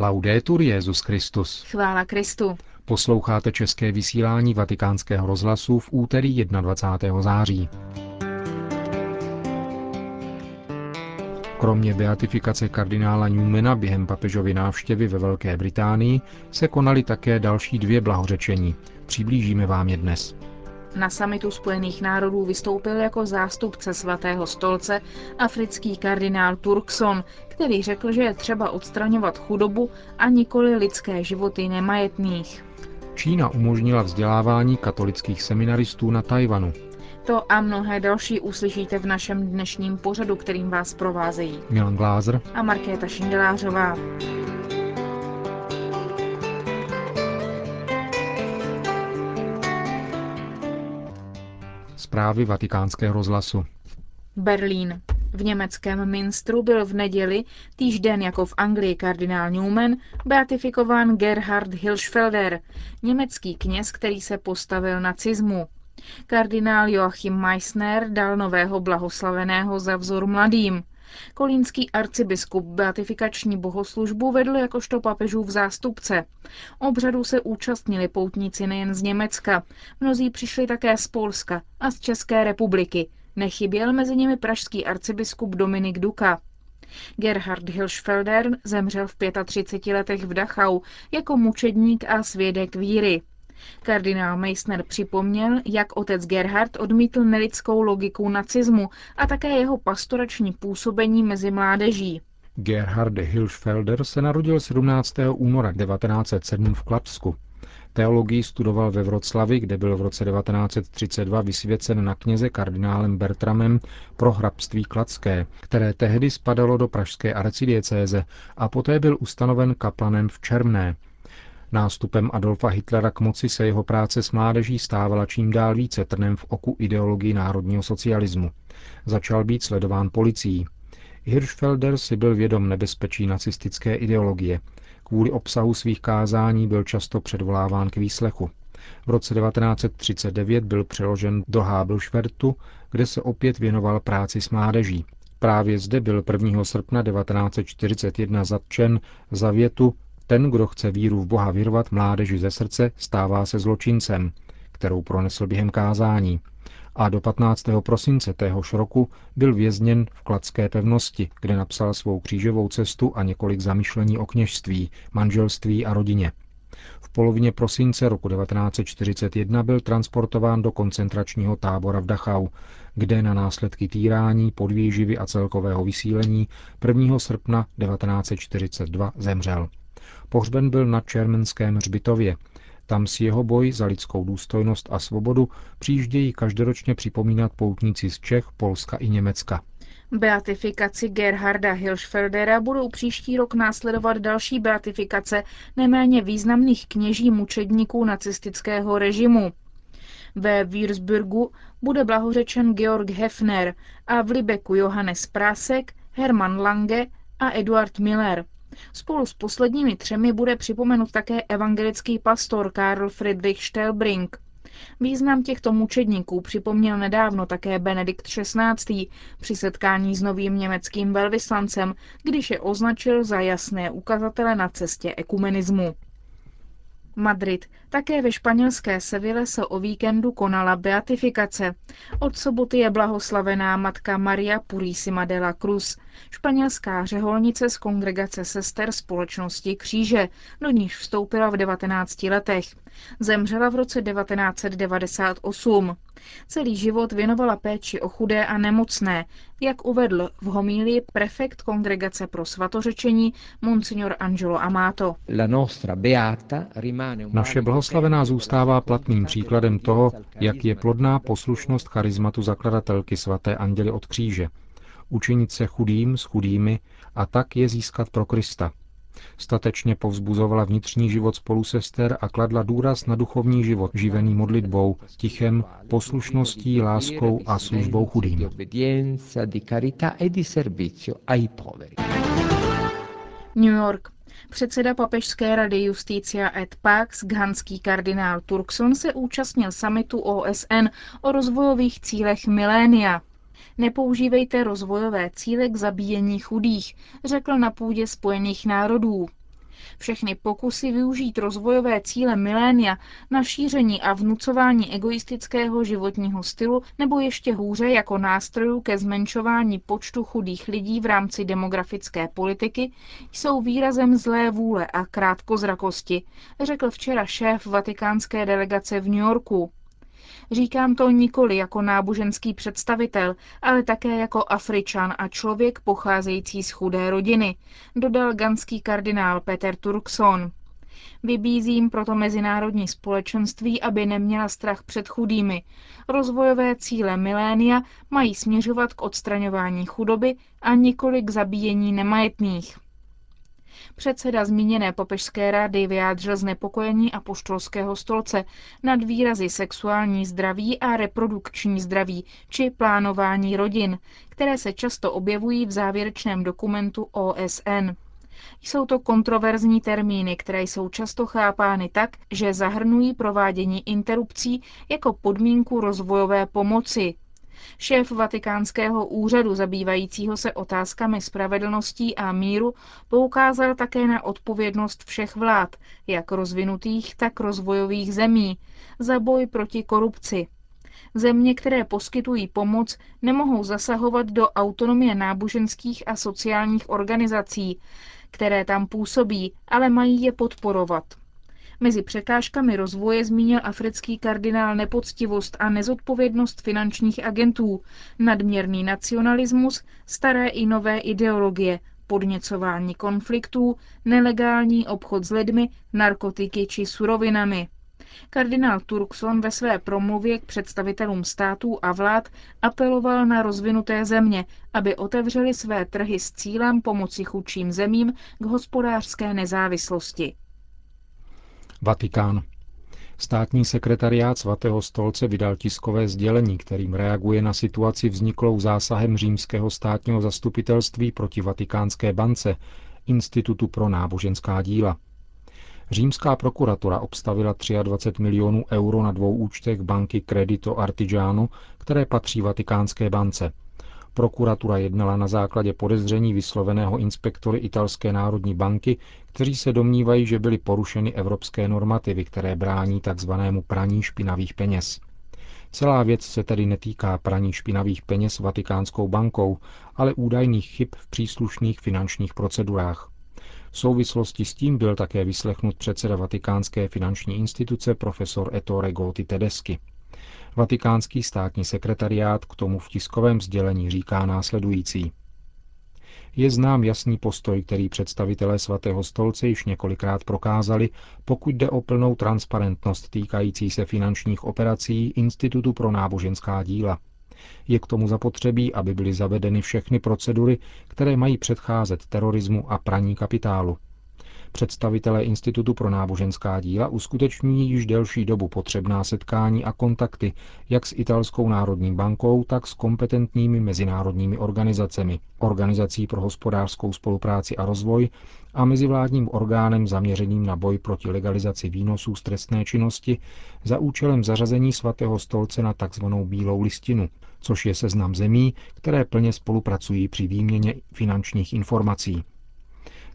Laudetur Jezus Christus. Chvála Kristu. Posloucháte české vysílání Vatikánského rozhlasu v úterý 21. září. Kromě beatifikace kardinála Newmana během papežovy návštěvy ve Velké Británii se konaly také další dvě blahořečení. Přiblížíme vám je dnes. Na samitu Spojených národů vystoupil jako zástupce svatého stolce africký kardinál Turkson, který řekl, že je třeba odstraňovat chudobu a nikoli lidské životy nemajetných. Čína umožnila vzdělávání katolických seminaristů na Tajvanu. To a mnohé další uslyšíte v našem dnešním pořadu, kterým vás provázejí Milan Glázer a Markéta Šindelářová. Zprávy vatikánského rozhlasu. Berlín. V německém Minstru byl v neděli, týžden jako v Anglii kardinál Newman, beatifikován Gerhard Hilschfelder, německý kněz, který se postavil nacizmu. Kardinál Joachim Meissner dal nového blahoslaveného za vzor mladým. Kolínský arcibiskup beatifikační bohoslužbu vedl jakožto papežův zástupce. Obřadu se účastnili poutníci nejen z Německa, mnozí přišli také z Polska a z České republiky. Nechyběl mezi nimi pražský arcibiskup Dominik Duka. Gerhard Hilschfelder zemřel v 35 letech v Dachau jako mučedník a svědek víry. Kardinál Meissner připomněl, jak otec Gerhard odmítl nelidskou logiku nacismu a také jeho pastorační působení mezi mládeží. Gerhard Hilschfelder se narodil 17. února 1907 v Klapsku. Teologii studoval ve Vroclavi, kde byl v roce 1932 vysvěcen na kněze kardinálem Bertramem pro hrabství Kladské, které tehdy spadalo do pražské arcidiecéze a poté byl ustanoven kaplanem v Čermné, Nástupem Adolfa Hitlera k moci se jeho práce s mládeží stávala čím dál více trnem v oku ideologii národního socialismu. Začal být sledován policií. Hirschfelder si byl vědom nebezpečí nacistické ideologie. Kvůli obsahu svých kázání byl často předvoláván k výslechu. V roce 1939 byl přeložen do Hábelšvertu, kde se opět věnoval práci s mládeží. Právě zde byl 1. srpna 1941 zatčen za větu ten, kdo chce víru v Boha vyrvat mládeži ze srdce, stává se zločincem, kterou pronesl během kázání. A do 15. prosince téhož roku byl vězněn v Kladské pevnosti, kde napsal svou křížovou cestu a několik zamyšlení o kněžství, manželství a rodině. V polovině prosince roku 1941 byl transportován do koncentračního tábora v Dachau, kde na následky týrání, podvýživy a celkového vysílení 1. srpna 1942 zemřel. Pohřben byl na Čermenském hřbitově. Tam si jeho boj za lidskou důstojnost a svobodu přijíždějí každoročně připomínat poutníci z Čech, Polska i Německa. Beatifikaci Gerharda Hilschfeldera budou příští rok následovat další beatifikace neméně významných kněží mučedníků nacistického režimu. Ve Würzburgu bude blahořečen Georg Hefner a v Libeku Johannes Prásek, Hermann Lange a Eduard Miller. Spolu s posledními třemi bude připomenut také evangelický pastor Karl Friedrich Stelbrink. Význam těchto mučedníků připomněl nedávno také Benedikt XVI. při setkání s novým německým velvyslancem, když je označil za jasné ukazatele na cestě ekumenismu. Madrid. Také ve španělské Seville se o víkendu konala beatifikace. Od soboty je blahoslavená matka Maria Purísima de la Cruz, španělská řeholnice z kongregace sester společnosti Kříže, do níž vstoupila v 19 letech. Zemřela v roce 1998. Celý život věnovala péči o chudé a nemocné, jak uvedl v homílii prefekt Kongregace pro svatořečení Monsignor Angelo Amato. Naše blahoslavená zůstává platným příkladem toho, jak je plodná poslušnost charizmatu zakladatelky svaté Anděly od kříže. Učinit se chudým s chudými a tak je získat pro Krista, Statečně povzbuzovala vnitřní život spolusester a kladla důraz na duchovní život, živený modlitbou, tichem, poslušností, láskou a službou chudým. New York. Předseda papežské rady Justícia et Pax, ghanský kardinál Turkson, se účastnil samitu OSN o rozvojových cílech milénia. Nepoužívejte rozvojové cíle k zabíjení chudých, řekl na půdě Spojených národů. Všechny pokusy využít rozvojové cíle milénia na šíření a vnucování egoistického životního stylu nebo ještě hůře jako nástrojů ke zmenšování počtu chudých lidí v rámci demografické politiky jsou výrazem zlé vůle a krátkozrakosti, řekl včera šéf vatikánské delegace v New Yorku. Říkám to nikoli jako náboženský představitel, ale také jako Afričan a člověk pocházející z chudé rodiny, dodal ganský kardinál Peter Turkson. Vybízím proto mezinárodní společenství, aby neměla strach před chudými. Rozvojové cíle milénia mají směřovat k odstraňování chudoby a nikoli k zabíjení nemajetných. Předseda zmíněné papežské rady vyjádřil znepokojení poštolského stolce nad výrazy sexuální zdraví a reprodukční zdraví či plánování rodin, které se často objevují v závěrečném dokumentu OSN. Jsou to kontroverzní termíny, které jsou často chápány tak, že zahrnují provádění interrupcí jako podmínku rozvojové pomoci, Šéf vatikánského úřadu zabývajícího se otázkami spravedlností a míru poukázal také na odpovědnost všech vlád, jak rozvinutých, tak rozvojových zemí, za boj proti korupci. Země, které poskytují pomoc, nemohou zasahovat do autonomie náboženských a sociálních organizací, které tam působí, ale mají je podporovat. Mezi překážkami rozvoje zmínil africký kardinál nepoctivost a nezodpovědnost finančních agentů, nadměrný nacionalismus, staré i nové ideologie, podněcování konfliktů, nelegální obchod s lidmi, narkotiky či surovinami. Kardinál Turkson ve své promluvě k představitelům států a vlád apeloval na rozvinuté země, aby otevřeli své trhy s cílem pomoci chudším zemím k hospodářské nezávislosti. Vatikán. Státní sekretariát svatého stolce vydal tiskové sdělení, kterým reaguje na situaci vzniklou zásahem římského státního zastupitelství proti Vatikánské bance, Institutu pro náboženská díla. Římská prokuratura obstavila 23 milionů euro na dvou účtech banky Credito Artigiano, které patří Vatikánské bance – Prokuratura jednala na základě podezření vysloveného inspektory italské národní banky, kteří se domnívají, že byly porušeny evropské normativy, které brání tzv. praní špinavých peněz. Celá věc se tedy netýká praní špinavých peněz Vatikánskou bankou, ale údajných chyb v příslušných finančních procedurách. V souvislosti s tím byl také vyslechnut předseda Vatikánské finanční instituce profesor Ettore Goti Tedeschi. Vatikánský státní sekretariát k tomu v tiskovém sdělení říká následující. Je znám jasný postoj, který představitelé svatého stolce již několikrát prokázali, pokud jde o plnou transparentnost týkající se finančních operací Institutu pro náboženská díla. Je k tomu zapotřebí, aby byly zavedeny všechny procedury, které mají předcházet terorismu a praní kapitálu. Představitelé Institutu pro náboženská díla uskutečňují již delší dobu potřebná setkání a kontakty jak s italskou národní bankou, tak s kompetentními mezinárodními organizacemi, Organizací pro hospodářskou spolupráci a rozvoj a mezivládním orgánem zaměřeným na boj proti legalizaci výnosů z trestné činnosti za účelem zařazení svatého stolce na tzv. bílou listinu, což je seznam zemí, které plně spolupracují při výměně finančních informací.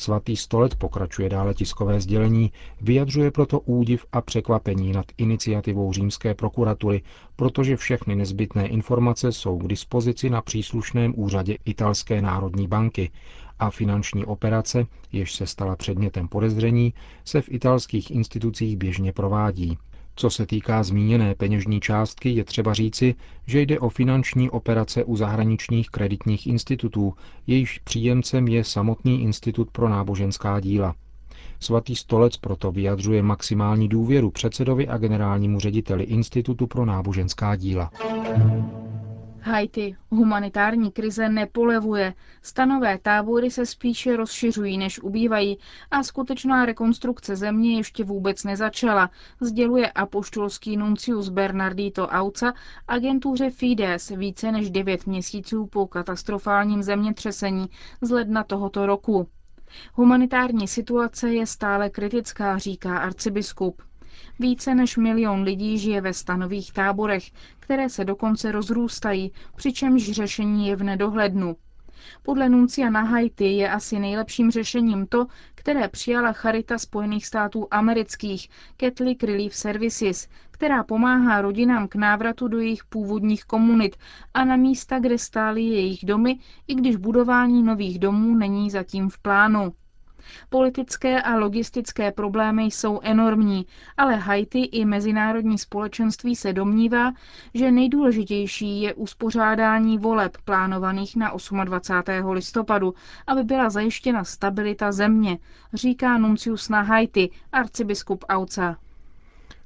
Svatý stolec pokračuje dále tiskové sdělení, vyjadřuje proto údiv a překvapení nad iniciativou římské prokuratury, protože všechny nezbytné informace jsou k dispozici na příslušném úřadě Italské národní banky a finanční operace, jež se stala předmětem podezření, se v italských institucích běžně provádí. Co se týká zmíněné peněžní částky, je třeba říci, že jde o finanční operace u zahraničních kreditních institutů, jejichž příjemcem je samotný Institut pro náboženská díla. Svatý stolec proto vyjadřuje maximální důvěru předsedovi a generálnímu řediteli Institutu pro náboženská díla. Haiti. Humanitární krize nepolevuje. Stanové tábory se spíše rozšiřují, než ubývají a skutečná rekonstrukce země ještě vůbec nezačala, sděluje apoštolský nuncius Bernardito Auca agentuře Fides více než devět měsíců po katastrofálním zemětřesení z ledna tohoto roku. Humanitární situace je stále kritická, říká arcibiskup. Více než milion lidí žije ve stanových táborech, které se dokonce rozrůstají, přičemž řešení je v nedohlednu. Podle Nuncia na Haiti je asi nejlepším řešením to, které přijala Charita Spojených států amerických Catholic Relief Services, která pomáhá rodinám k návratu do jejich původních komunit a na místa, kde stály jejich domy, i když budování nových domů není zatím v plánu. Politické a logistické problémy jsou enormní, ale Haiti i mezinárodní společenství se domnívá, že nejdůležitější je uspořádání voleb plánovaných na 28. listopadu, aby byla zajištěna stabilita země, říká Nuncius na Haiti, arcibiskup Auca.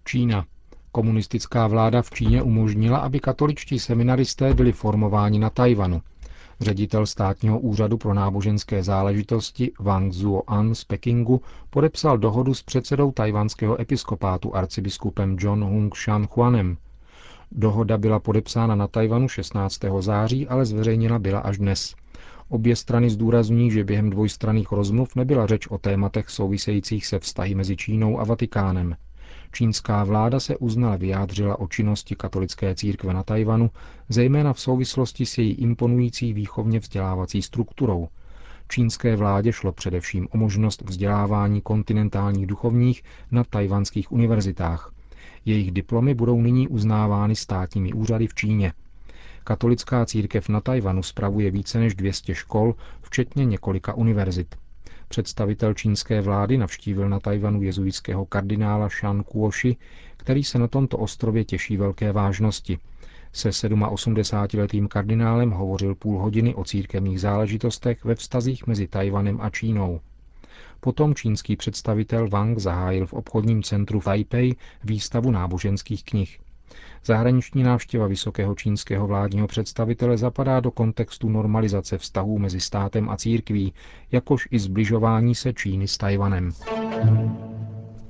Čína. Komunistická vláda v Číně umožnila, aby katoličtí seminaristé byli formováni na Tajvanu. Ředitel státního úřadu pro náboženské záležitosti Wang Zuoan z Pekingu podepsal dohodu s předsedou tajvanského episkopátu arcibiskupem John Hung Shan Huanem. Dohoda byla podepsána na Tajvanu 16. září, ale zveřejněna byla až dnes. Obě strany zdůrazní, že během dvojstranných rozmluv nebyla řeč o tématech souvisejících se vztahy mezi Čínou a Vatikánem. Čínská vláda se uznala vyjádřila o činnosti katolické církve na Tajvanu, zejména v souvislosti s její imponující výchovně vzdělávací strukturou. Čínské vládě šlo především o možnost vzdělávání kontinentálních duchovních na tajvanských univerzitách. Jejich diplomy budou nyní uznávány státními úřady v Číně. Katolická církev na Tajvanu spravuje více než 200 škol, včetně několika univerzit. Představitel čínské vlády navštívil na Tajvanu jezuitského kardinála Shan Kuoshi, který se na tomto ostrově těší velké vážnosti. Se 87-letým kardinálem hovořil půl hodiny o církevních záležitostech ve vztazích mezi Tajvanem a Čínou. Potom čínský představitel Wang zahájil v obchodním centru Taipei výstavu náboženských knih. Zahraniční návštěva vysokého čínského vládního představitele zapadá do kontextu normalizace vztahů mezi státem a církví, jakož i zbližování se Číny s Tajvanem.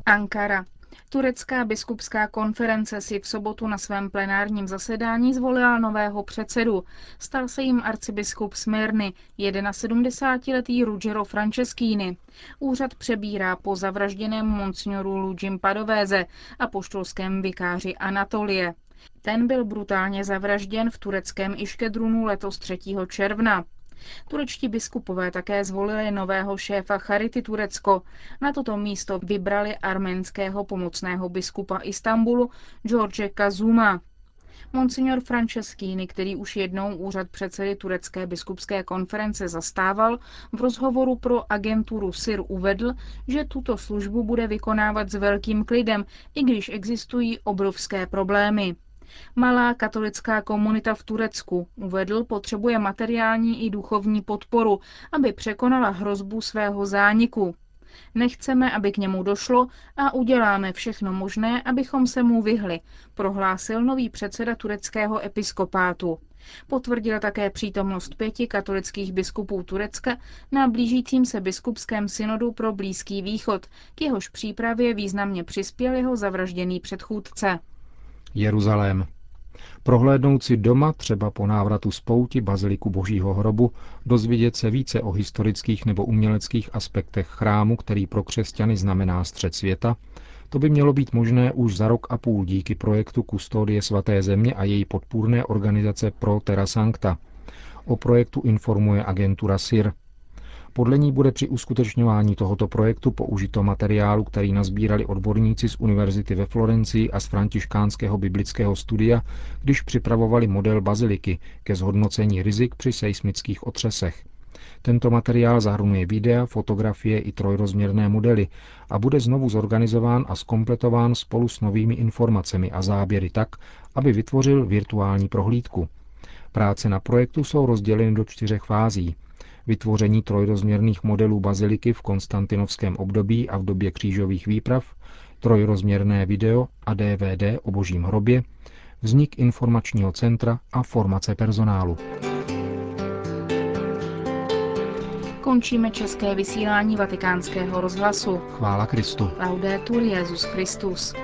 Ankara. Turecká biskupská konference si v sobotu na svém plenárním zasedání zvolila nového předsedu. Stal se jim arcibiskup Smyrny, 71-letý Ruggero Franceschini. Úřad přebírá po zavražděném monsignoru Lugim Padovéze a poštolském vikáři Anatolie. Ten byl brutálně zavražděn v tureckém Iškedrunu letos 3. června. Turečtí biskupové také zvolili nového šéfa Charity Turecko. Na toto místo vybrali arménského pomocného biskupa Istanbulu George Kazuma. Monsignor Franceschini, který už jednou úřad předsedy turecké biskupské konference zastával, v rozhovoru pro agenturu SIR uvedl, že tuto službu bude vykonávat s velkým klidem, i když existují obrovské problémy. Malá katolická komunita v Turecku, uvedl, potřebuje materiální i duchovní podporu, aby překonala hrozbu svého zániku. Nechceme, aby k němu došlo a uděláme všechno možné, abychom se mu vyhli, prohlásil nový předseda tureckého episkopátu. Potvrdil také přítomnost pěti katolických biskupů Turecka na blížícím se biskupském synodu pro Blízký východ, k jehož přípravě významně přispěl jeho zavražděný předchůdce. Jeruzalém. Prohlédnout si doma, třeba po návratu z pouti Baziliku Božího hrobu, dozvědět se více o historických nebo uměleckých aspektech chrámu, který pro křesťany znamená střed světa, to by mělo být možné už za rok a půl díky projektu Kustodie svaté země a její podpůrné organizace Pro Terra Sancta. O projektu informuje agentura SIR. Podle ní bude při uskutečňování tohoto projektu použito materiálu, který nazbírali odborníci z univerzity ve Florencii a z františkánského biblického studia, když připravovali model baziliky ke zhodnocení rizik při seismických otřesech. Tento materiál zahrnuje videa, fotografie i trojrozměrné modely a bude znovu zorganizován a skompletován spolu s novými informacemi a záběry tak, aby vytvořil virtuální prohlídku. Práce na projektu jsou rozděleny do čtyřech fází vytvoření trojrozměrných modelů baziliky v konstantinovském období a v době křížových výprav, trojrozměrné video a DVD o božím hrobě, vznik informačního centra a formace personálu. Končíme české vysílání vatikánského rozhlasu. Chvála Kristu. Laudetur Jezus Christus.